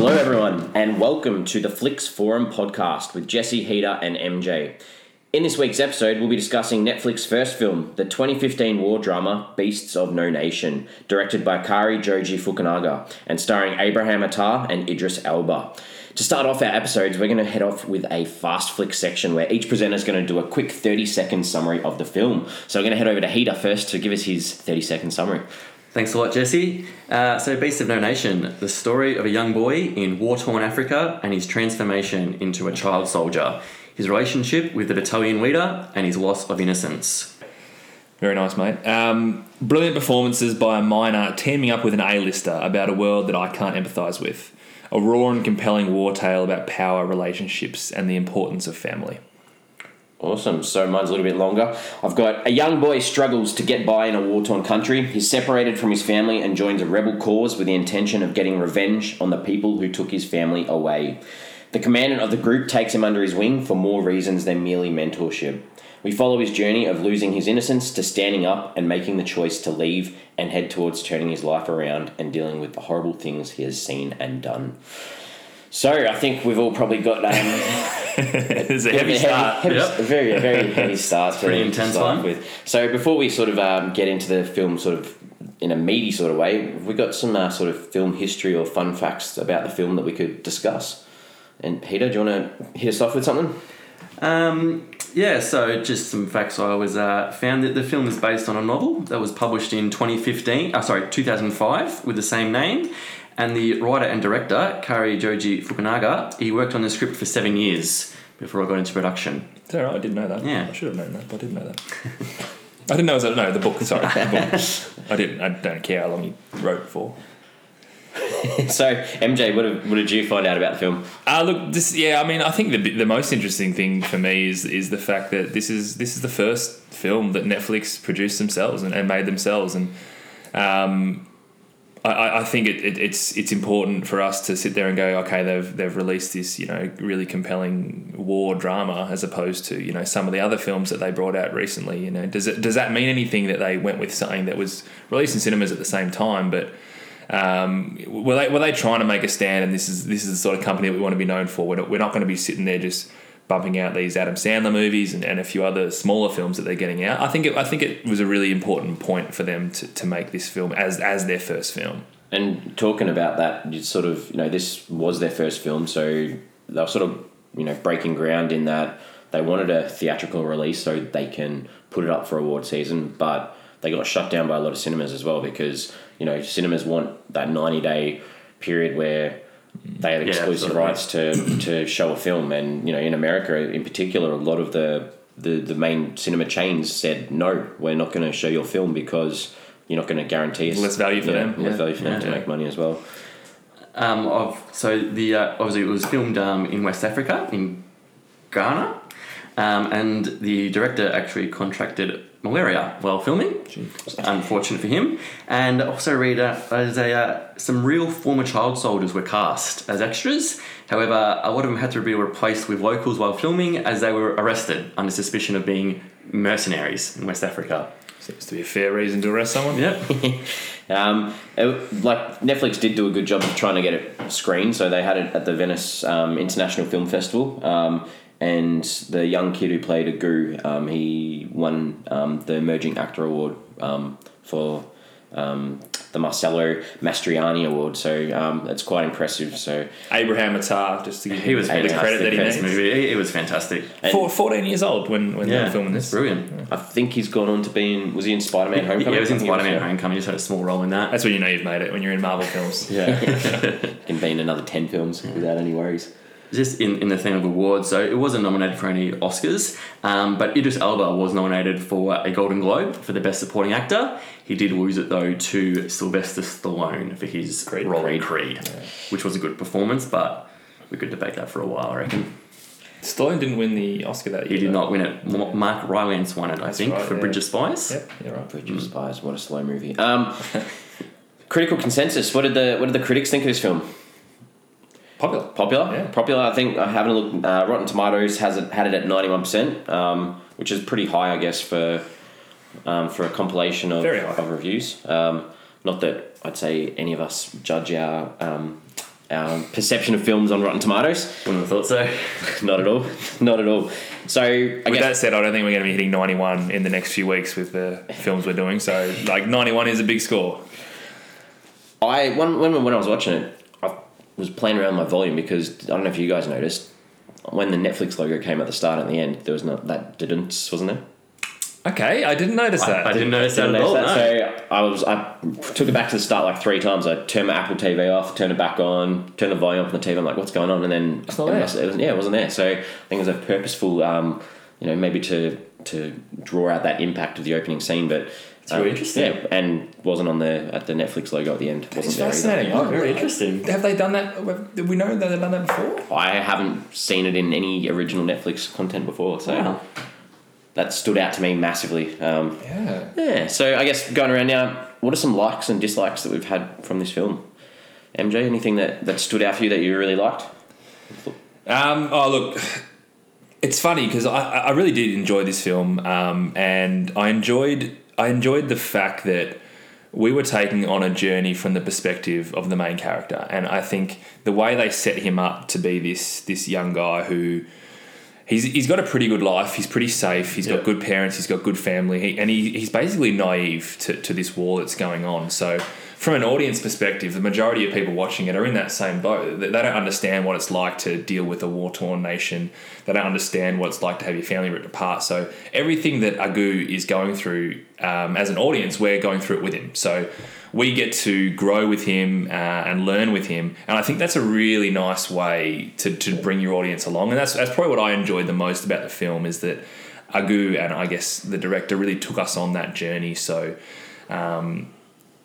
Hello, everyone, and welcome to the Flicks Forum podcast with Jesse Heater and MJ. In this week's episode, we'll be discussing Netflix's first film, the 2015 war drama Beasts of No Nation, directed by Cary Joji Fukunaga and starring Abraham Attah and Idris Elba. To start off our episodes, we're going to head off with a fast flick section where each presenter is going to do a quick 30 second summary of the film. So we're going to head over to Heater first to give us his 30 second summary. Thanks a lot, Jesse. Uh, so, Beast of No Nation, the story of a young boy in war torn Africa and his transformation into a child soldier, his relationship with the battalion leader, and his loss of innocence. Very nice, mate. Um, brilliant performances by a minor teaming up with an A-lister about a world that I can't empathise with. A raw and compelling war tale about power, relationships, and the importance of family. Awesome. So mine's a little bit longer. I've got a young boy struggles to get by in a war torn country. He's separated from his family and joins a rebel cause with the intention of getting revenge on the people who took his family away. The commandant of the group takes him under his wing for more reasons than merely mentorship. We follow his journey of losing his innocence to standing up and making the choice to leave and head towards turning his life around and dealing with the horrible things he has seen and done. So I think we've all probably got um, it's a heavy start. heavy, Yep. very very heavy start. to pretty intense start one. With. So before we sort of um, get into the film, sort of in a meaty sort of way, have we got some uh, sort of film history or fun facts about the film that we could discuss. And Peter, do you want to hit us off with something? Um, yeah, so just some facts I was uh, found that the film is based on a novel that was published in 2015, uh, sorry, 2005 with the same name. And the writer and director, Cary Joji Fukunaga, he worked on the script for seven years before I got into production. Is that right? I didn't know that. Yeah. I should have known that, but I didn't know that. I didn't know it was no the book. Sorry, the book. I didn't. I don't care how long he wrote for. So MJ, what, have, what did you find out about the film? Uh, look, this yeah. I mean, I think the the most interesting thing for me is is the fact that this is this is the first film that Netflix produced themselves and, and made themselves, and um, I, I think it, it, it's it's important for us to sit there and go, okay, they've they've released this you know really compelling war drama as opposed to you know some of the other films that they brought out recently. You know, does it does that mean anything that they went with something that was released in cinemas at the same time, but um, were they were they trying to make a stand? And this is this is the sort of company that we want to be known for. We're not, we're not going to be sitting there just bumping out these Adam Sandler movies and, and a few other smaller films that they're getting out. I think it, I think it was a really important point for them to, to make this film as as their first film. And talking about that, you sort of, you know, this was their first film, so they were sort of, you know, breaking ground in that they wanted a theatrical release so they can put it up for award season, but they got shut down by a lot of cinemas as well because, you know, cinemas want that 90 day period where they have Yeah, exclusive absolutely. rights to, to show a film. And, you know, in America in particular, a lot of the, the, the main cinema chains said, no, we're not going to show your film because you're not going to guarantee us Less value for yeah, them. Less Yeah. value for them Yeah. to make money as well. Um, of so the uh, obviously it was filmed um, in West Africa in Ghana, um, and the director actually contracted malaria while filming. Unfortunate for him. And also read uh, as a uh, some real former child soldiers were cast as extras. However, a lot of them had to be replaced with locals while filming as they were arrested under suspicion of being mercenaries in West Africa. Seems to be a fair reason to arrest someone. Yep. Um, it- like Netflix did do a good job of trying to get it screened, so they had it at the Venice um, International Film Festival. Um, and the young kid who played Agu, um, he won um, the Emerging Actor Award um, for um, the Marcello Mastroianni Award. So um, that's quite impressive. So Abraham Attah, just to give He him was the fantastic. credit that he This needs. movie, it, it was fantastic. and Four, 14 years old when, when they were filming this. brilliant. I think he's gone on to be in. Was he in Spider Man Homecoming? Yeah, it was in Spider Man. Homecoming. He just had a small role in that. That's when you know you've made it when you're in Marvel films. Yeah, can be in another ten films without any worries. Just in, in the theme of awards, so it wasn't nominated for any Oscars, um, but Idris Elba was nominated for a Golden Globe for the Best Supporting Actor. He did lose it though to Sylvester Stallone for his Creed. role in Creed, which was a good performance, but we could debate that for a while, I reckon. Stallone didn't win the Oscar that year. He did though. not win it. M- Mark Rylance won it, I That's think, right, for yeah. Bridge of Spies. Yep, you're right. Bridge of Spies, what a slow movie. Um, critical consensus. What did the what did the critics think of this film? Popular. Popular, Yeah. popular. I think uh, having a look, uh, Rotten Tomatoes has it had it at ninety one percent, um, which is pretty high, I guess, for um, for a compilation of, of reviews. Um, not that I'd say any of us judge our um, our perception of films on Rotten Tomatoes. Wouldn't have thought so. Not at all. Not at all. So I With guess that said, I don't think we're going to be hitting 91 in the next few weeks with the films we're doing. So, like, 91 is a big score. I when, when when I was watching it, was playing around my volume because I don't know if you guys noticed when the Netflix logo came at the start and the end, there was not that didn't wasn't there? Okay, I didn't notice that. I, I didn't notice that at all. notice No. So I was I took it back to the start like three times. I turned my Apple TV off, turned it back on, turned the volume up on the TV. I'm like, what's going on? And then It's not it there. must- it was, yeah, it wasn't there. So I think it was a purposeful, um, you know, maybe to to draw out that impact of the opening scene, but. It's really interesting. Yeah, and wasn't on the at the Netflix logo at the end. wasn't It's fascinating. Oh, very interesting. Have they done that? Did we know that they've done that before? I haven't seen it in any original Netflix content before, so Wow. that stood out to me massively. Um, Yeah. yeah, so I guess going around now, what are some likes and dislikes that we've had from this film? MJ, anything that, that stood out for you that you really liked? Um, oh, look, it's funny because I, I really did enjoy this film, um, and I enjoyed I enjoyed the fact that we were taking on a journey from the perspective of the main character, and I think the way they set him up to be this this young guy who. He's, he's got a pretty good life. He's pretty safe. He's Yeah. got good parents. He's got good family. He, and he, he's basically naive to, to this war that's going on. So, from an audience perspective, the majority of people watching it are in that same boat. They don't understand what it's like to deal with a war torn nation. They don't understand what it's like to have your family ripped apart. So, everything that Agu is going through um, as an audience, we're going through it with him. So, we get to grow with him uh, and learn with him. And I think that's a really nice way to, to bring your audience along. And that's, that's probably what I enjoyed the most about the film is that Agu and I guess the director really took us on that journey. So um,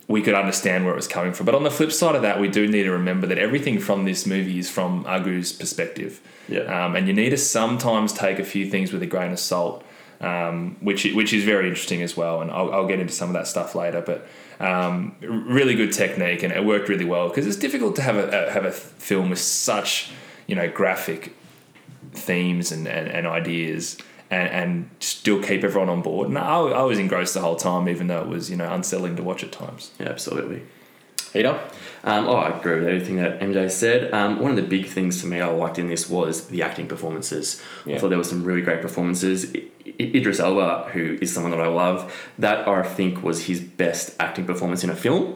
we could understand where it was coming from. But on the flip side of that, we do need to remember that everything from this movie is from Agu's perspective. Yeah. Um, and you need to sometimes take a few things with a grain of salt, um, which which is very interesting as well. And I'll, I'll get into some of that stuff later. But um, really good technique, and it worked really well because it's difficult to have a, a have a film with such you know graphic themes and, and, and ideas. And, and still keep everyone on board. And I, I was engrossed the whole time, even though it was you know unsettling to watch at times. Yeah, absolutely. Peter? Um, oh, I agree with everything that MJ said. Um, one of the big things for me I liked in this was the acting performances. Yeah. I thought there were some really great performances. I- I- Idris Elba, who is someone that I love, that I think was his best acting performance in a film.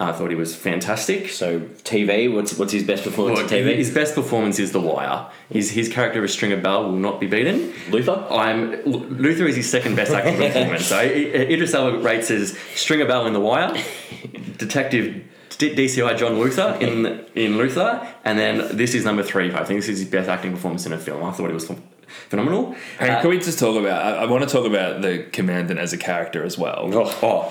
I thought he was fantastic. So, TV, what's, what's his best performance Well, on TV? His best performance is The Wire. His, his character as Stringer Bell will not be beaten. Luther? I'm Luther is his second best acting performance. So Idris Elba rates as Stringer Bell in The Wire, Detective D- DCI John Luther in in Luther, and then this is number three. I think this is his best acting performance in a film. I thought it was phenomenal. Uh, can we just talk about? I, I want to talk about the commandant as a character as well. oh, oh,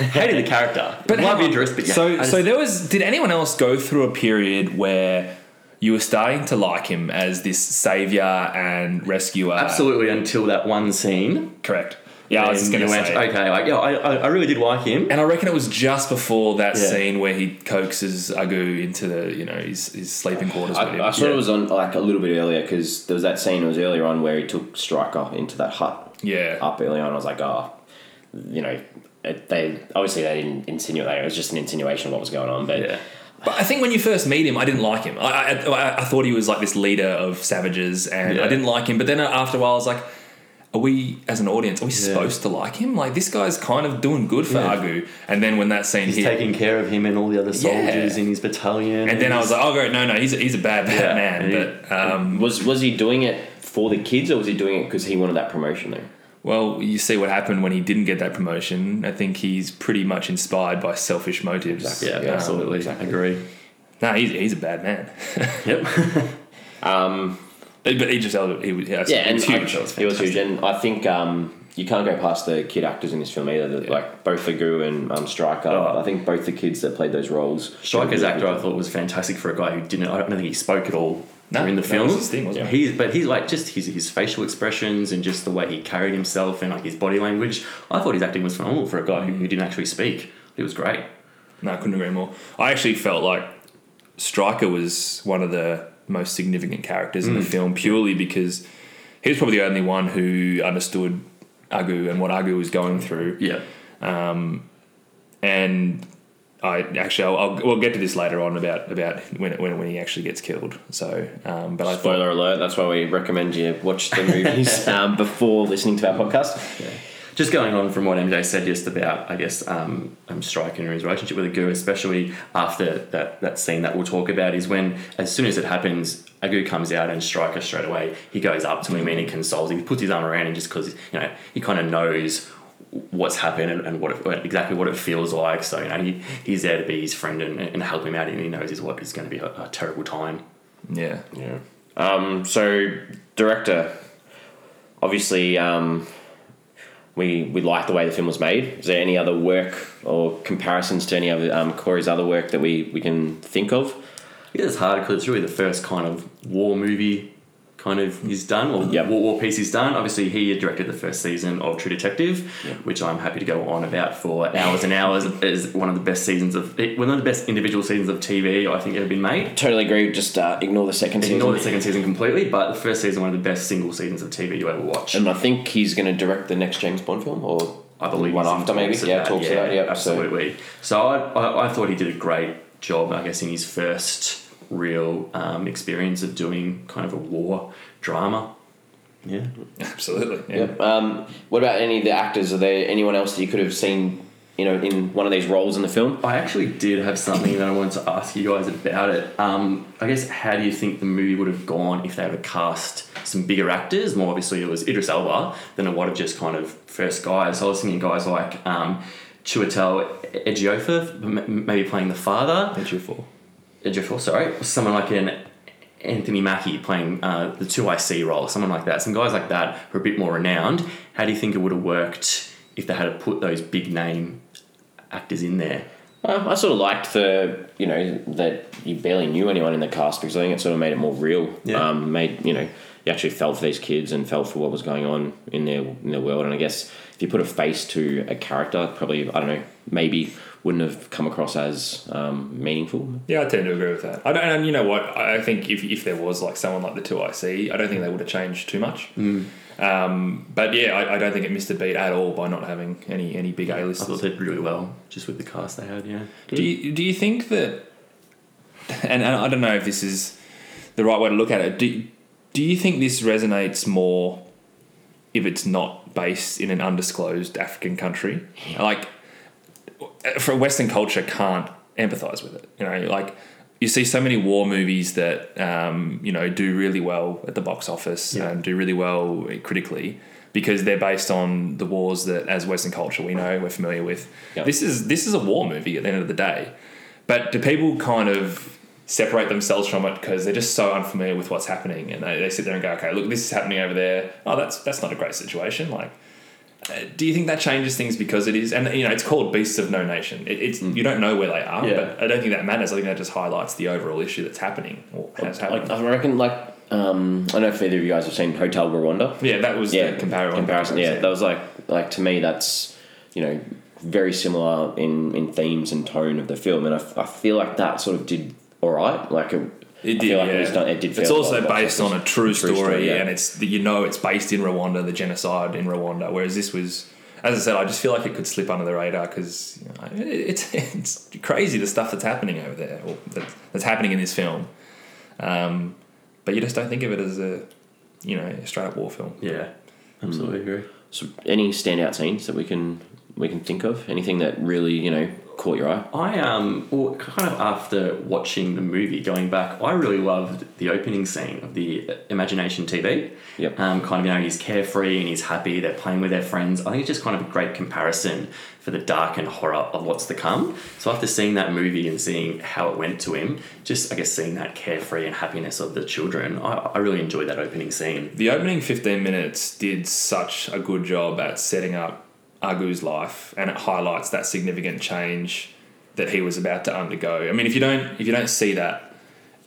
hated the character, but love. Idris. But yeah, so just- so there was. Did anyone else go through a period where you were starting to like him as this savior and rescuer? absolutely until that one scene. correct. Yeah, I was just going to you say. went, okay, like yeah, I, I I really did like him. And I reckon it was just before that Yeah. scene where he coaxes Agu into the you know his, his sleeping quarters with him. I, I saw Yeah. it was on like a little bit earlier because there was that scene. It was earlier on where he took Striker into that hut yeah, up early on. I was like, oh, you know, it, they obviously they didn't insinuate. That. It was just an insinuation of what was going on. But Yeah. But I think when you first meet him, I didn't like him. I, I, I, I thought he was like this leader of savages, and Yeah. I didn't like him. But then after a while, I was like, are we, as an audience, are we Yeah. supposed to like him? Like, this guy's kind of doing good for Yeah. Agu. And then when that scene He's hit, taking care of him and all the other soldiers Yeah. in his battalion. and then I was like, oh, great, no, no, he's a, he's a bad, bad Yeah. man. He- But, um, was was he doing it for the kids or was he doing it because he wanted that promotion though? well, you see what happened when he didn't get that promotion. I think he's pretty much inspired by selfish motives. Exactly. yeah, Yeah, absolutely, exactly. agree. No, he's, he's a bad man. Yep. Um, but he just, he was, yeah, yeah, and he was huge. I, he was huge, and I think um, you can't go past the kid actors in this film either. The, Like both Agu and um, Striker. Oh. I think both the kids that played those roles. Striker's actor, I thought was fantastic for a guy who didn't. I don't think he spoke at all No, during the film. was his thing, wasn't it? He's, but he's like just his his facial expressions and just the way he carried himself and like his body language. I thought his acting was phenomenal for a guy who, who didn't actually speak. It was great. No, I couldn't agree more. I actually felt like Stryker was one of the most significant characters in the film purely because he was probably the only one who understood Agu and what Agu was going through. Yeah. And I actually I'll, I'll we'll get to this later on about about when when, when he actually gets killed. So, um, but I thought Spoiler alert, that's why we recommend you watch the movies um, before listening to our podcast. Just going on from what MJ said just about, I guess, um, um, Striker and his relationship with Agu, especially after that, that scene that we'll talk about, is when, as soon as it happens, Agu comes out and Striker straight away, he goes up to him and he consoles him. He puts his arm around him just because, you know, he kind of knows what's happened and, and what it, exactly what it feels like. So, you know, he, he's there to be his friend and, and help him out and he knows is what is going to be a, a terrible time. yeah. Yeah. Um, so, director, obviously, um, we we like the way the film was made. Is there any other work or comparisons to any of um, Corey's other work that we, we can think of? It is hard because it's really the first kind of war movie kind of he's done or Yep. war, war piece he's done. Obviously, he directed the first season of True Detective, Yep. which I'm happy to go on about for hours and hours. is one of the best seasons of one of the best individual seasons of TV I think ever been made. Totally agree. Just uh, ignore the second season. Ignore the second season completely, but the first season one of the best single seasons of TV you ever watch. And I think he's going to direct the next James Bond film, or I believe one after maybe. Yeah, that, talks about yeah. absolutely. So, I, I, I thought he did a great job, I guess, in his first real um, experience of doing kind of a war drama. Yeah. Absolutely. Yeah. yeah. Um, what about any of the actors? Are there anyone else that you could have seen, you know, in one of these roles in the film? I actually did have something that I wanted to ask you guys about it. Um, I guess, how do you think the movie would have gone if they had cast some bigger actors? More obviously, it was Idris Elba than it would have just kind of first guys. So I was thinking guys like um, Chiwetel Ejiofor, maybe playing the father. That's Ejiofor, sorry, someone like an Anthony Mackie playing uh, the two IC role, someone like that. Some guys like that who are a bit more renowned. How do you think it would have worked if they had to put those big name actors in there? Um, I sort of liked the, you know, that you barely knew anyone in the cast because I think it sort of made it more real. Yeah. Um, made you know, you actually felt for these kids and felt for what was going on in their in their world. And I guess if you put a face to a character, probably I don't know, maybe wouldn't have come across as um, meaningful. Yeah, I tend to agree with that. I don't, and you know what? I think if, if there was like someone like the two IC, I don't think they would have changed too much. Um, but yeah, I, I don't think it missed a beat at all by not having any any big A I thought listers. they did really well just with the cast they had. Yeah. Do you, do you think that? And, and I don't know if this is the right way to look at it. Do do you think this resonates more if it's not based in an undisclosed African country? Like, for Western culture can't empathize with it. You know, like you see so many war movies that um, you know do really well at the box office Yeah. and do really well critically because they're based on the wars that as Western culture we know we're familiar with. Yeah. This is this is a war movie at the end of the day. But do people kind of separate themselves from it because they're just so unfamiliar with what's happening and they, they sit there and go, okay, look, this is happening over there. Oh, that's that's not a great situation. Like, uh, do you think that changes things because it is? And you know, it's called Beasts of No Nation. It, it's you don't know where they are, Yeah. but I don't think that matters. I think that just highlights the overall issue that's happening or has happened. Like I reckon, like um, I don't know if either of you guys have seen Hotel Rwanda. yeah, that was yeah, the comparison. comparison. Yeah, that was like like to me that's you know very similar in in themes and tone of the film, and I feel like that sort of did all right. Like it, It I did, feel like yeah. it was done. It did. It's also well at the box based on a office. true, True story, story, yeah. and it's you know it's based in Rwanda, the genocide in Rwanda. Whereas this was, as I said, I just feel like it could slip under the radar because you know, it- it's it's crazy the stuff that's happening over there, or that, that's happening in this film. Um, but you just don't think of it as a you know a straight up war film. Yeah. Absolutely agree. So any standout scenes that we can we can think of? Anything that really you know caught your eye? I um well, kind of after watching the movie, going back, I really loved the opening scene of the Imagination TV. Yep. Um, kind of you know he's carefree and he's happy. They're playing with their friends. I think it's just kind of a great comparison for the dark and horror of what's to come. So after seeing that movie and seeing how it went to him, just I guess seeing that carefree and happiness of the children, I, I really enjoyed that opening scene. The opening 15 minutes did such a good job at setting up Agu's life and it highlights that significant change that he was about to undergo. I mean, if you don't if you don't see that,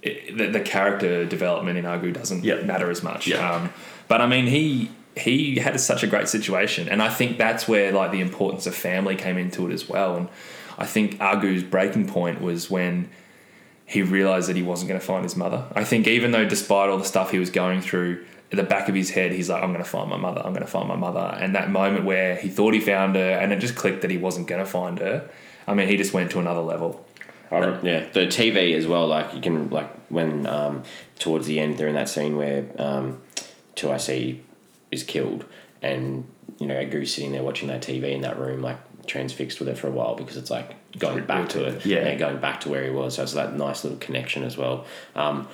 it, the, the character development in Agu doesn't Yep. matter as much. Yep. Um, but I mean, he he had such a great situation, and I think that's where like the importance of family came into it as well. And I think Agu's breaking point was when he realized that he wasn't going to find his mother. I think even though despite all the stuff he was going through, at the back of his head, he's like, I'm going to find my mother. I'm going to find my mother. And that moment where he thought he found her and it just clicked that he wasn't going to find her. I mean, he just went to another level. I yeah, the TV as well. Like you can like when um, towards the end they're in that scene where um, Two IC is killed, and you know Agu's sitting there watching that TV in that room, like transfixed with it for a while because it's like going back to it, Yeah. going back to where he was. So it's that nice little connection as well. Um,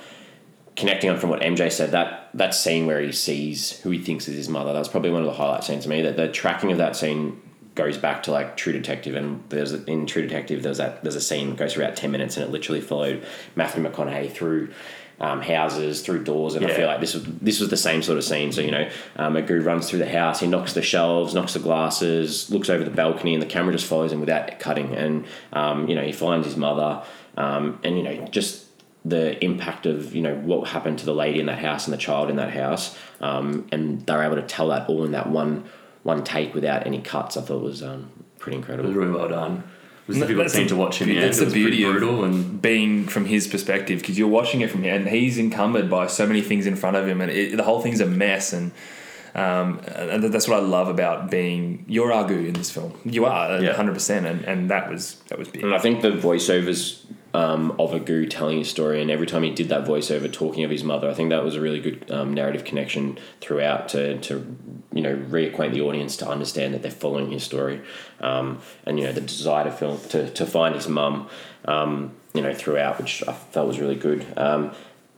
connecting on from what MJ said, that that scene where he sees who he thinks is his mother, that was probably one of the highlight scenes to me. That the tracking of that scene goes back to like True Detective, and there's a, in True Detective there's that there's a scene that goes for about ten minutes, and it literally followed Matthew McConaughey through. Um, houses through doors, and I feel like this was this was the same sort of scene. So you know, um, Magoo runs through the house, he knocks the shelves, knocks the glasses, looks over the balcony, and the camera just follows him without cutting. And um, you know, he finds his mother, um, and you know, just the impact of you know what happened to the lady in that house and the child in that house, um, and they were able to tell that all in that one one take without any cuts. I thought was um, pretty It was incredible. really well done. It was a That- difficult that's scene the to watch in beau- the that's the was pretty beauty of- brutal and being from his perspective because you're watching it from here and he's encumbered by so many things in front of him and it, the whole thing's a mess and um, and that's what I love about being you're Agu in this film you are Yeah. 100% and, and that was that was big And I think the voiceovers um, of Agu telling his story, and every time he did that voiceover talking of his mother, I think that was a really good um, narrative connection throughout to, to you know reacquaint the audience to understand that they're following his story, um, and you know the desire to film to, to find his mum, um, you know throughout, which I felt was really good.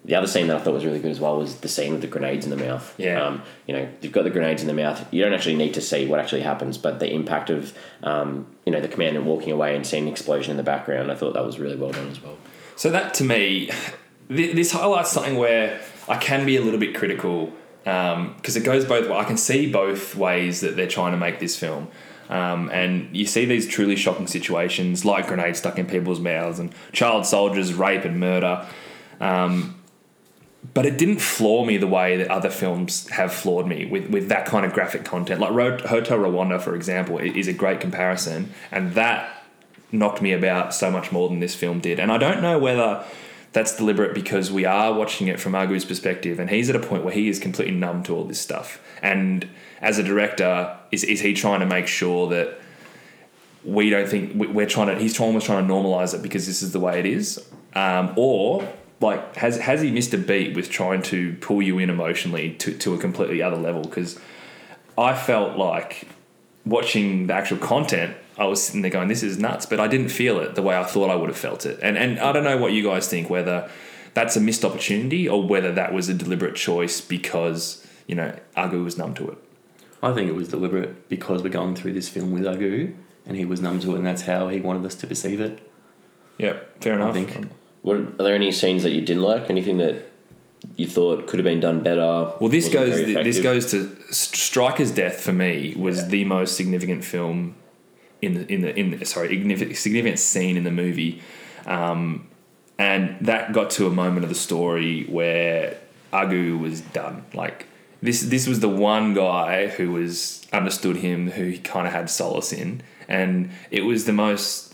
Um, the other scene that I thought was really good as well was the scene with the grenades in the mouth. Yeah. Um, you know, you've got the grenades in the mouth. You don't actually need to see what actually happens, but the impact of, um, you know, the commandant walking away and seeing the explosion in the background, I thought that was really well done as well. So that to me, th- this highlights something where I can be a little bit critical because it goes both. I can see both ways that they're trying to make this film, um, and you see these truly shocking situations like grenades stuck in people's mouths and child soldiers, rape and murder. Um, but it didn't floor me the way that other films have floored me with, with that kind of graphic content. Like Hotel Rwanda, for example, is a great comparison, and that knocked me about so much more than this film did. And I don't know whether that's deliberate because we are watching it from Agu's perspective, and he's at a point where he is completely numb to all this stuff. And as a director, is, is he trying to make sure that we don't think we- we're trying to? He's almost trying to normalize it because this is the way it is, um, or like has has he missed a beat with trying to pull you in emotionally to, to a completely other level? Because I felt like watching the actual content, I was sitting there going, "This is nuts," but I didn't feel it the way I thought I would have felt it. And and I don't know what you guys think whether that's a missed opportunity or whether that was a deliberate choice because you know Agu was numb to it. I think it was deliberate because we're going through this film with Agu and he was numb to it and that's how he wanted us to perceive it. Yeah, fair enough. think. Um, What, are there any scenes that you didn't like? Anything that you thought could have been done better? Well, this goes. This goes to Striker's death for me was the most significant film in the in the in the, sorry significant significant scene in the movie, um, and that got to a moment of the story where Agu was done. Like this this was the one guy who was understood him, who he kind of had solace in, and it was the most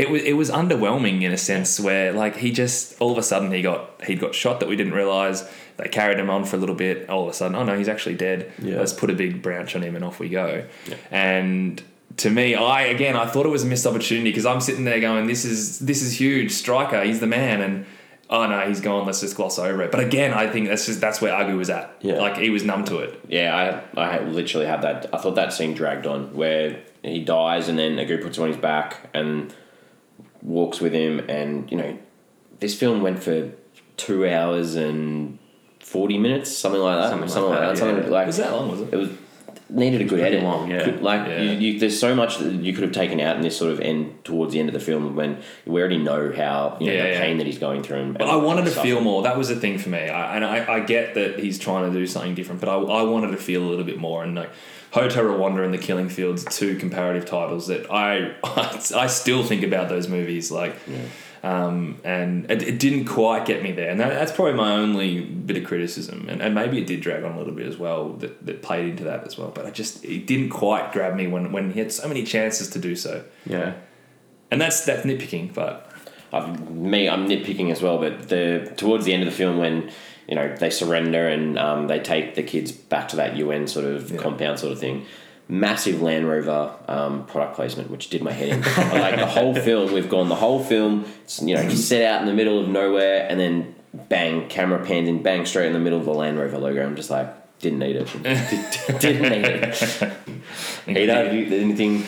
it was it was underwhelming in a sense where like he just all of a sudden he got he got shot that we didn't realize. They carried him on for a little bit. All of a sudden, oh no, he's actually dead. Yeah. Let's put a big branch on him and off we go. And to me, I again I thought it was a missed opportunity because I'm sitting there going, this is this is huge. Striker, he's the man, and oh no, he's gone. Let's just gloss over it. But again, I think that's just that's where Agu was at. Yeah. like he was numb to it. Yeah, I I literally had that. I thought that scene dragged on where he dies and then Agu puts him on his back and walks with him, and you know, this film went for two hours and forty minutes, something like that. Something Something, like that, that. Something like Was that long? Was it? it was needed a good edit. long, yeah. Could- like Yeah. You, you, there's so much that you could have taken out in this sort of end towards the end of the film when we already know how you know Yeah, the yeah. pain that he's going through. And, But I wanted to feel more. That was the thing for me. I, and I, I get that he's trying to do something different, but I, I wanted to feel a little bit more. And like Hotel Rwanda and The Killing Fields, two comparative titles that I I still think about those movies. Like, um, and it, it didn't quite get me there. And that, that's probably my only bit of criticism. And, and maybe it did drag on a little bit as well. That, that played into that as well. But I just it didn't quite grab me when when he had so many chances to do so. Yeah. And that's that's nitpicking, but I've, me, I'm nitpicking as well, but the towards the end of the film when you know they surrender and um, they take the kids back to that UN sort of Yeah. compound sort of thing. massive Land Rover um, product placement, which did my head in. like the whole film, we've gone the whole film, it's, you know, just set out in the middle of nowhere, and then bang, camera pans in, bang, straight in the middle of the Land Rover logo. I'm just like, didn't need it. didn't need it. Either anything.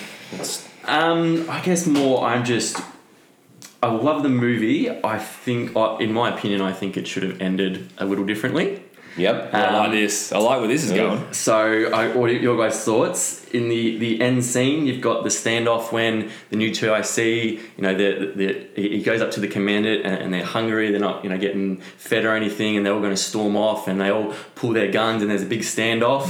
Um, I guess more. I'm just. I love the movie. I think, in my opinion, I think it should have ended a little differently. yep. I like Um, this. I like where this is going. So, I, what are your guys' thoughts in the the end scene? You've got the standoff when the new two IC, you know, the, the he goes up to the commandant and, and they're hungry. They're not, you know, getting fed or anything, and they're all going to storm off, and they all pull their guns, and there's a big standoff.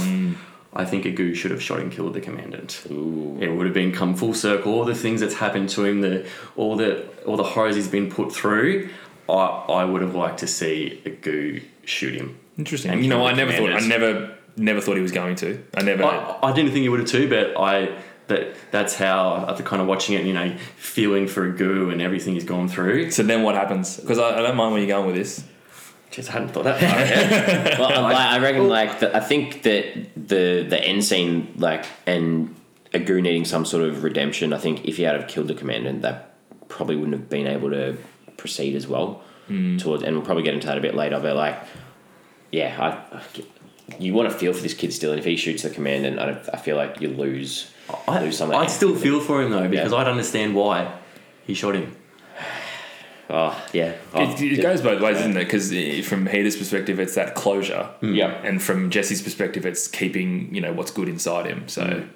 I think Agu should have shot and killed the commandant. Ooh. It would have been come full circle. All the things that's happened to him, the all the all the horrors he's been put through. I I would have liked to see Agu shoot him. Interesting. And you know, I the never thought. I never, never thought he was going to. I never. I, I didn't think he would have too, but I that that's how after kind of watching it, you know, feeling for Agu and everything he's gone through. so then what happens? Because I, I don't mind where you're going with this. Just hadn't thought that far ahead. Well, I, I reckon like the, I think that the the end scene like and Agu needing some sort of redemption. I think if he had have killed the commandant, that probably wouldn't have been able to proceed as well. Hmm. Towards and we'll probably get into that a bit later. But like, yeah, I, you want to feel for this kid still, and if he shoots the commandant, I, I feel like you lose I, lose some of I'd still feel for him though because Yeah. I'd understand why he shot him. Oh yeah, oh, It, it goes both ways, isn't it? Because eh, from Heather's perspective, it's that closure. Mm. Yeah. And from Jesse's perspective, it's keeping you know what's good inside him. So mm.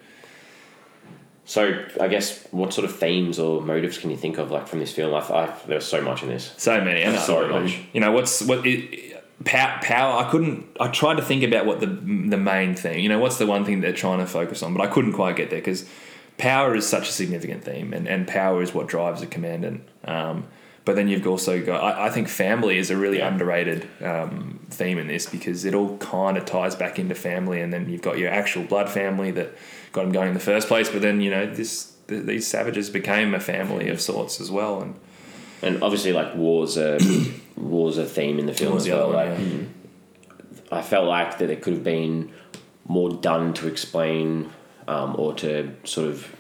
So I guess what sort of themes or motives can you think of like from this film? I, I there was so much in this. so many. And So much. You know what's what it, power, power. I couldn't. I tried to think about what the the main thing. You know what's the one thing they're trying to focus on, but I couldn't quite get there because power is such a significant theme, and, and power is what drives a commandant. Um, but then you've also got. I, I think family is a really Yeah. underrated um, theme in this because it all kind of ties back into family, and then you've got your actual blood family that got him going in the first place. But then you know this. th- These savages became a family of sorts as well, and And obviously, like wars are wars a theme in the film War's as well. one, Like, yeah. I felt like that it could have been more done to explain um, or to sort of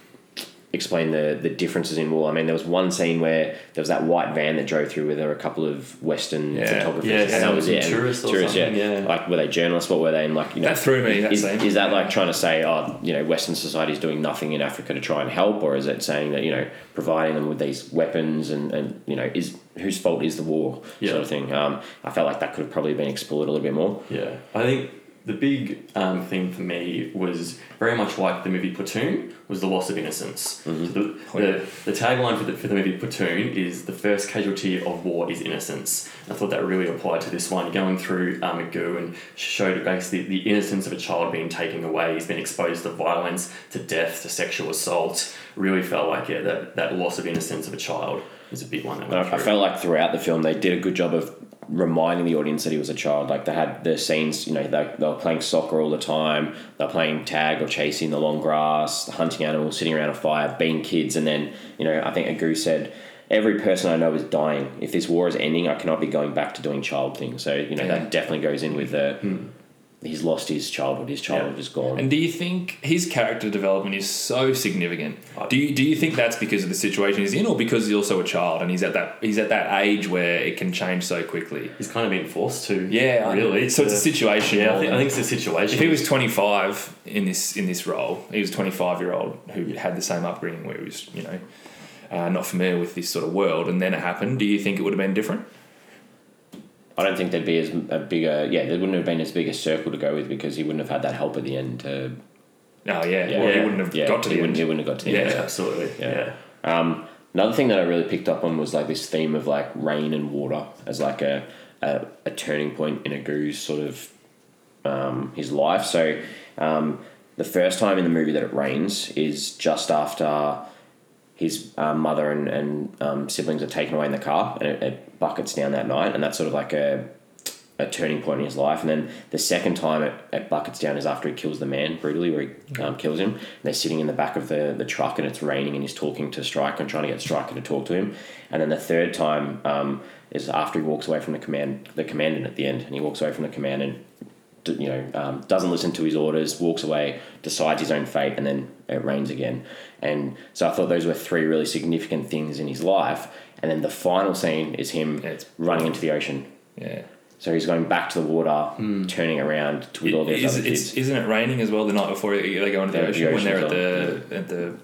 explain the, the differences in war. I mean, there was one scene where there was that white van that drove through with there were a couple of Western Yeah. photographers, Yeah, and that was it. Tourists or something, yeah. Like, were they journalists? What were they? And like, you know, That threw me, that Is, scene. is that like trying to say, oh, you know, Western society is doing nothing in Africa to try and help, or is it saying that you know, providing them with these weapons and and you know, is whose fault is the war Yeah. sort of thing? Um, I felt like that could have probably been explored a little bit more. Yeah, I think the big um, thing for me was very much like the movie Platoon was the loss of innocence. So the, the, the tagline for the, for the movie Platoon is the first casualty of war is innocence. And I thought that really applied to this one, going through um, Magoo and showed basically the innocence of a child being taken away. He's been exposed to violence, to death, to sexual assault. Really felt like yeah, that, that loss of innocence of a child is a big one that I, I felt like throughout the film they did a good job of reminding the audience that he was a child. Like they had the scenes, you know, they, they were playing soccer all the time. They were playing tag or chasing the long grass, hunting animals, sitting around a fire, being kids. And then, you know, I think Agu said, every person I know is dying. If this war is ending, I cannot be going back to doing child things. So, you know, Yeah. that definitely goes in with the, hmm. He's lost his childhood. His childhood is gone. And do you think his character development is so significant? Do you do you think that's because of the situation he's in, or because he's also a child and he's at that he's at that age where it can change so quickly? He's kind of been forced to. Yeah, I- really. So it's a situation. Yeah, I think, I think it's a situation. if he was twenty five in this in this role, he was twenty five year old who had the same upbringing where he was you know uh, not familiar with this sort of world, and then it happened. Do you think it would have been different? I don't think there'd be as a bigger, yeah, there wouldn't have been as big a circle to go with because he wouldn't have had that help at the end to, Oh yeah, yeah, well, he wouldn't have yeah, got to he the wouldn't, end. he wouldn't have got to the Yeah. end. yeah, absolutely. Yeah. Yeah. Um, another thing that I really picked up on was like this theme of like rain and water as like a a, a turning point in a Agu's sort of um, his life. So um, the first time in the movie that it rains is just after his um, mother and, and um, siblings are taken away in the car and it, it buckets down that night and that's sort of like a a turning point in his life. And then the second time it, it buckets down is after he kills the man brutally, where he um, kills him. And they're sitting in the back of the, the truck and it's raining and he's talking to Stryker and trying to get Stryker to talk to him. And then the third time um, is after he walks away from the command the commandant at the end and he walks away from the commandant you know, um, doesn't listen to his orders, walks away, decides his own fate, and then it rains again. And so I thought those were three really significant things in his life. And then the final scene is him Yeah, it's running into the ocean. Yeah. So he's going back to the water, turning around to with all these Is, other it's, kids. isn't it raining as well the night before they go into the the ocean when they're at the at the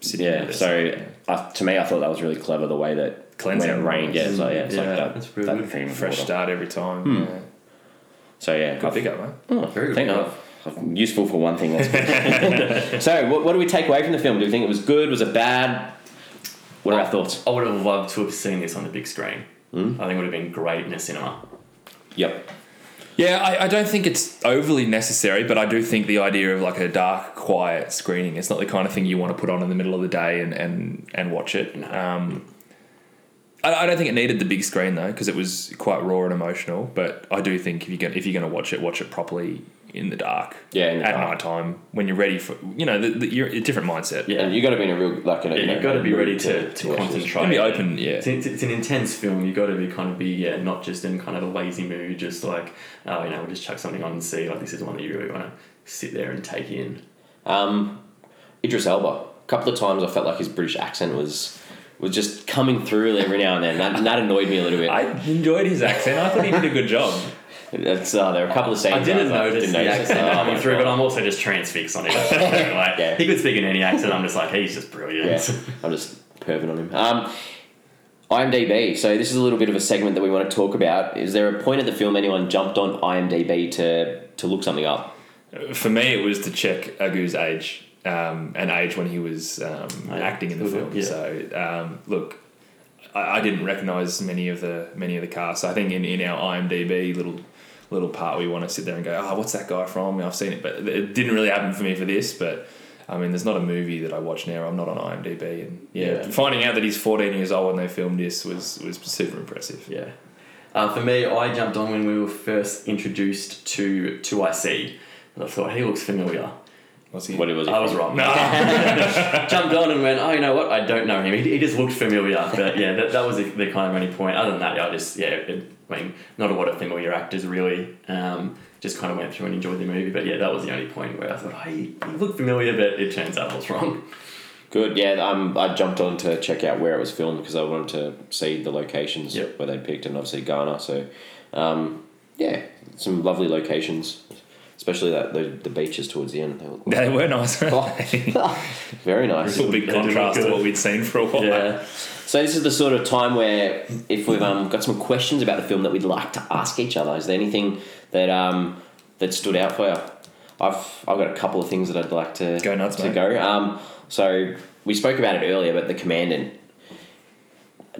city? Yeah, so uh, to me, I thought that was really clever the way that Cleansing. when it rained, yeah, like, yeah, it's Yeah, like that, that's really that fresh water. start every time. Hmm. Yeah. So yeah, Good I've- pick up. Oh, Very thank good. you. I've- Useful for one thing. That's good. so, what, what do we take away from the film? Do we think it was good? Was it bad? What are our thoughts? I would have loved to have seen this on the big screen. Hmm? I think it would have been great in a cinema. Yep. Yeah, I, I don't think it's overly necessary, but I do think the idea of like a dark, quiet screening, it's not the kind of thing you want to put on in the middle of the day and, and, and watch it. No. Um, I, I don't think it needed the big screen though, because it was quite raw and emotional. But I do think if you get if you're going to watch it, watch it properly in the dark. Yeah, in the at dark. night time when you're ready for you know the, the, you're a different mindset. Yeah. And you got to be in a real like. In a, Yeah, you know, you've got to be ready to, to watch this. concentrate. Gotta be open, yeah. It's, it's, it's an intense film. You've got to be kind of be, yeah, not just in kind of a lazy mood, just like, oh, you know, we'll just chuck something on and see. Like, this is one that you really want to sit there and take in. Um, Idris Elba. A couple of times I felt like his British accent was was just coming through every now and then. That, that annoyed me a little bit. I enjoyed his accent. I thought he did a good job. That's, uh, there were a couple of scenes. I didn't was notice didn't the accent Oh coming through, but I'm also just transfixed on it. like, Yeah. He could speak in any accent. I'm just like, he's just brilliant. Yeah, I'm just perving on him. Um, IMDb. So this is a little bit of a segment that we want to talk about. Is there a point of the film anyone jumped on IMDb to to look something up? For me, it was to check Agu's age um, and age when he was um, acting in the film. yeah. So um, look, I, I didn't recognise many of the many of the cast. I think in, in our IMDb little little part we want to sit there and go, oh, what's that guy from? I've seen it, but it didn't really happen for me for this. But I mean, there's not a movie that I watch now. I'm not on IMDb, and yeah, Yeah. finding out that he's 14 years old when they filmed this was was super impressive. Yeah. Uh, for me, I jumped on when we were first introduced to 2IC. And I thought, he looks familiar. What's he? What was it? I was from? wrong. Jumped on and went, oh, you know what? I don't know him. He, he just looked familiar. But yeah, that, that was the, the kind of only point. Other than that, yeah, I just, yeah, it, I mean, not a lot of familiar actors really. Um, just kind of went through and enjoyed the movie. But yeah, that was the only point where I thought, oh, he, he looked familiar, but it turns out I was wrong. Good. Yeah, um, I jumped on to check out where it was filmed because I wanted to see the locations Yep. where they picked, and obviously Ghana. So, um, yeah, some lovely locations, especially that the, the beaches towards the end. They look They were nice. very nice. Real big They do look contrast to what we'd seen for a while. Yeah. So this is the sort of time where, if we've um, got some questions about the film that we'd like to ask each other, is there anything that um, that stood out for you? I've I've got a couple of things that I'd like to Go nuts, to mate. go. Um, so we spoke about it earlier, but the commandant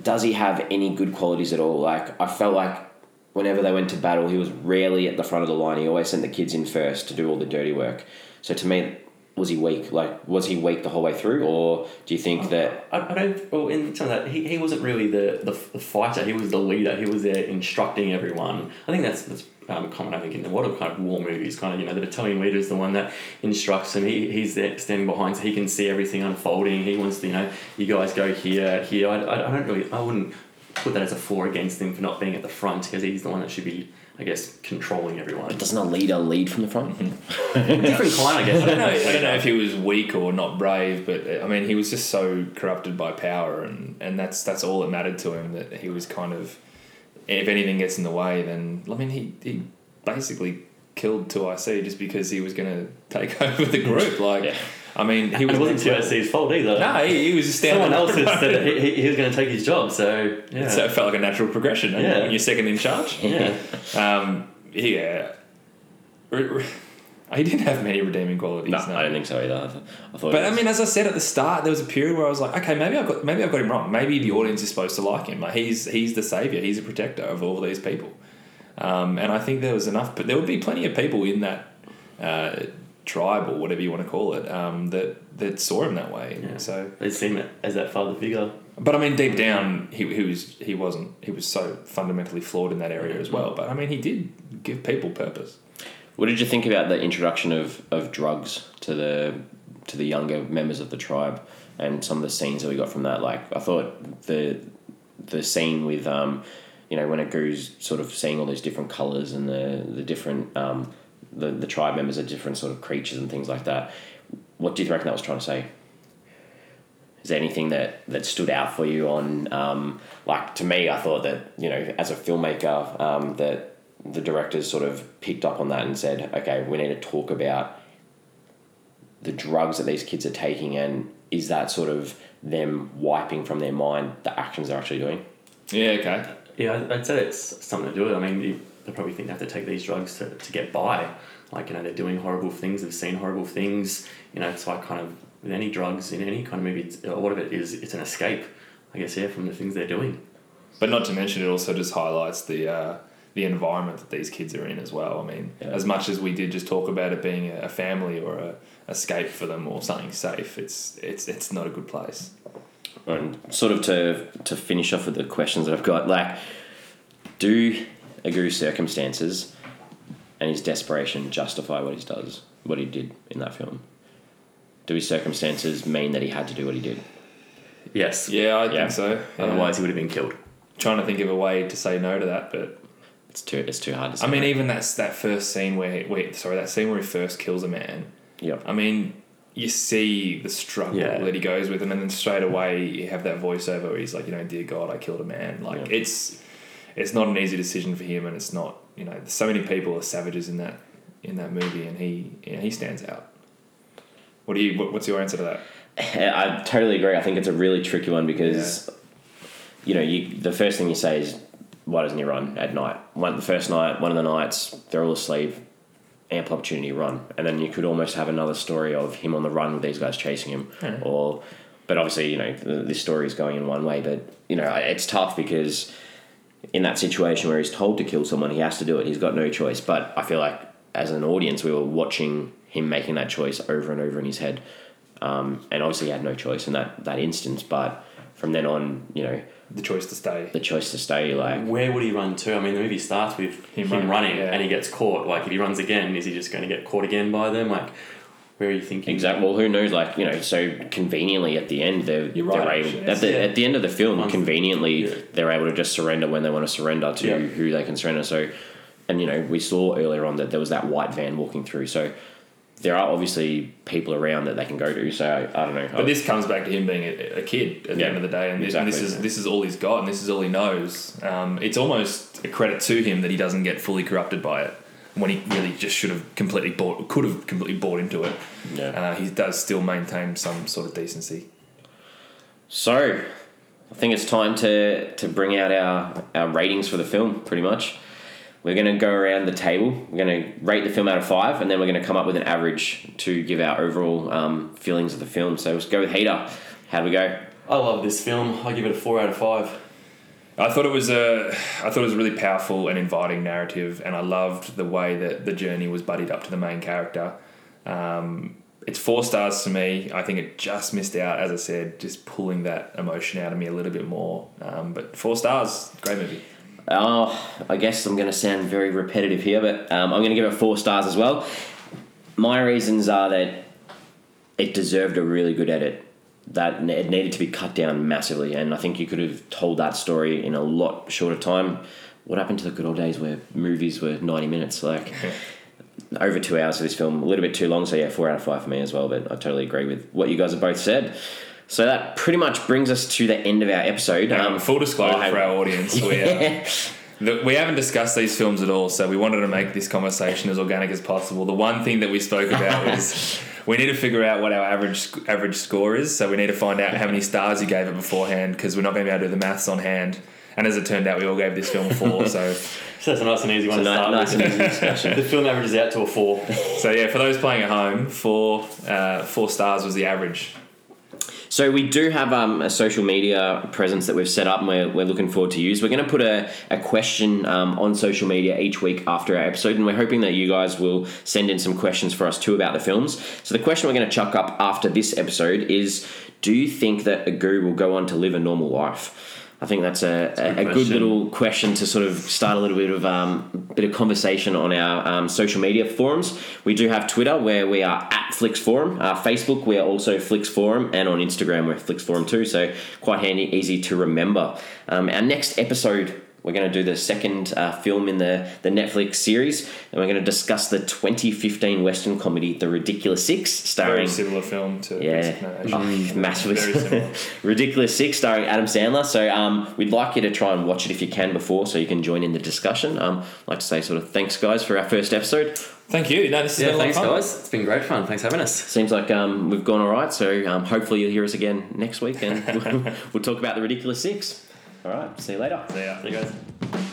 does he have any good qualities at all? Like I felt like whenever they went to battle, he was rarely at the front of the line. He always sent the kids in first to do all the dirty work. So to me, was he weak? Like was he weak the whole way through, or do you think that? I, I don't. Well, in terms of that, he, he wasn't really the, the the fighter. He was the leader. He was there instructing everyone. I think that's that's um, common. I think in a lot of kind of war movies, kind of you know the battalion leader is the one that instructs them. He, he's there standing behind, so he can see everything unfolding. He wants to you know you guys go here here. I, I, I don't really. I wouldn't put that as a flaw against him for not being at the front because he's the one that should be. I guess controlling everyone. Doesn't a leader lead from the front? Different kind, I guess. I don't know. I don't know if he was weak or not brave, but I mean, he was just so corrupted by power, and, and that's that's all that mattered to him. That he was kind of, if anything gets in the way, then I mean, he he basically killed two IC just because he was going to take over the group. Like, Yeah. I mean, he It was wasn't 2IC's fault either. No, he, he was just standing. Someone else had said that he, he was going to take his job, so yeah. So it felt like a natural progression. Yeah. When you're second in charge. yeah. Um, yeah. He didn't have many redeeming qualities. No, no. I don't think so either. I, thought. But I mean, as I said at the start, there was a period where I was like, okay, maybe I've got maybe I've got him wrong. Maybe the audience is supposed to like him. Like he's he's the savior. He's a protector of all these people. Um, and I think there was enough, but there would be plenty of people in that uh, tribe or whatever you want to call it um, that that saw him that way. Yeah. So, They see him as that father figure. but I mean, deep down, he, he was he wasn't he was so fundamentally flawed in that area as well. But I mean, he did give people purpose. what did you think about the introduction of, of drugs to the to the younger members of the tribe and some of the scenes that we got from that? Like, I thought the the scene with um, you know when Agu's sort of seeing all these different colors and the the different um, the, the tribe members are different sort of creatures and things like that. What do you reckon that was trying to say? Is there anything that, that stood out for you on, um, like to me, I thought that, you know, as a filmmaker, um, that the directors sort of picked up on that and said, okay, we need to talk about the drugs that these kids are taking and is that sort of them wiping from their mind the actions they're actually doing? Yeah, okay. Yeah, I'd- I'd say it's something to do with it. I mean, you- they probably think they have to take these drugs to, to get by. Like, you know, they're doing horrible things, they've seen horrible things. You know, it's like kind of with any drugs in any kind of movie, it's, a lot of it is it's an escape, I guess, yeah, from the things they're doing. But not to mention, it also just highlights the uh, the environment that these kids are in as well. I mean, Yeah. as much as we did just talk about it being a family or a escape for them or something safe, it's it's it's not a good place. And sort of to to finish off with the questions that I've got, like, do Agu's circumstances and his desperation justify what he does, what he did in that film? Do his circumstances mean that he had to do what he did? Yes. Yeah, I Yeah. think so. Yeah. Otherwise, he would have been killed. trying to think of a way to say no to that, but It's too it's too hard to say. I mean, even that's that first scene where wait, sorry, that scene where he first kills a man. yep. I mean, you see the struggle Yeah. that he goes with, and then straight away you have that voiceover where he's like, you know, dear God, I killed a man. Like Yeah. it's it's not an easy decision for him, and it's not you know, so many people are savages in that in that movie, and he you know, he stands out. What do you? What, what's your answer to that? I totally agree. I think it's a really tricky one because, you know, you the first thing you say is, why doesn't he run at night? One the first night, one of the nights, they're all asleep, ample opportunity to run, and then you could almost have another story of him on the run with these guys chasing him, Yeah. or, but obviously you know this story is going in one way, but you know it's tough because in that situation where he's told to kill someone, he has to do it. He's got no choice. But I feel like as an audience, we were watching him making that choice over and over in his head. Um, and obviously, he had no choice in that, that instance. But from then on, you know, The choice to stay. the choice to stay, like, Where would he run to? I mean, the movie starts with Him him, running, running, yeah. and he gets caught. Like, if he runs again, is he just going to get caught again by them? Like, where are you thinking? exactly. Well, who knows? Like, you know, so conveniently at the end, they're, You're they're able, actually. at, the, Yeah. at the end of the film, Um, conveniently, yeah. they're able to just surrender when they want to surrender to Yeah. who they can surrender. So, and, you know, we saw earlier on that there was that white van walking through. So, there are obviously people around that they can go to. So, I, I don't know. But this comes back to him being a, a kid at the end of the day, and this, and this exactly. is this is all he's got, and this is all he knows. Um, it's almost a credit to him that he doesn't get fully corrupted by it when he really just should have completely bought, could have completely bought into it. Yeah. Uh, he does still maintain some sort of decency. So, I think it's time to, to bring out our, our ratings for the film, pretty much. We're going to go around the table. We're going to rate the film out of five, and then we're going to come up with an average to give our overall um, feelings of the film. So, let's go with Heater. How do we go? I love this film. I give it a four out of five. I thought it was a, I thought it was a really powerful and inviting narrative, and I loved the way that the journey was buddied up to the main character. Um, it's four stars to me. I think it just missed out, as I said, just pulling that emotion out of me a little bit more. Um, but four stars, great movie. Oh, I guess I'm going to sound very repetitive here, but um, I'm going to give it four stars as well. My reasons are that it deserved a really good edit. That it needed to be cut down massively, and I think you could have told that story in a lot shorter time. What happened to the good old days where movies were 90 minutes? Like over two hours for this film, a little bit too long. So yeah, four out of five for me as well. But I totally agree with what you guys have both said. So that pretty much brings us to the end of our episode. Um, full disclosure I- for our audience, we, the, we haven't discussed these films at all, so we wanted to make this conversation as organic as possible. The one thing that we spoke about is we need to figure out what our average average score is. So we need to find out how many stars you gave it beforehand, because we're not going to be able to do the maths on hand. And as it turned out, we all gave this film a four. so, So that's a nice and easy one to start nice with. and easy discussion. The film averages out to a four. so yeah, for those playing at home, four uh, four stars was the average. So we do have um, a social media presence that we've set up and we're, we're looking forward to use. We're going to put a, a question um, on social media each week after our episode and we're hoping that you guys will send in some questions for us too about the films. So the question we're going to chuck up after this episode is do you think that Agu will go on to live a normal life? I think that's a, a, a good little question to sort of start a little bit of um, bit of conversation on our um, social media forums. We do have Twitter where we are at Flix Forum. Uh, Facebook we are also Flix Forum, and on Instagram we're Flix Forum too. So quite handy, easy to remember. Um, our next episode we're going to do the second uh, film in the, the Netflix series, and we're going to discuss the 2015 Western comedy The Ridiculous Six, starring Very similar film to yeah, Basic oh, massively Very similar. Ridiculous Six, starring Adam Sandler. So um, we'd like you to try and watch it if you can before, so you can join in the discussion. Um, I'd like to say sort of thanks, guys, for our first episode. Thank you. No, this has Yeah, been a lot of thanks, fun. guys. It's been great fun. Thanks for having us. Seems like um, we've gone all right, so um, hopefully you'll hear us again next week, and we'll, we'll talk about the Ridiculous Six. All right. See you later. See ya. See you guys.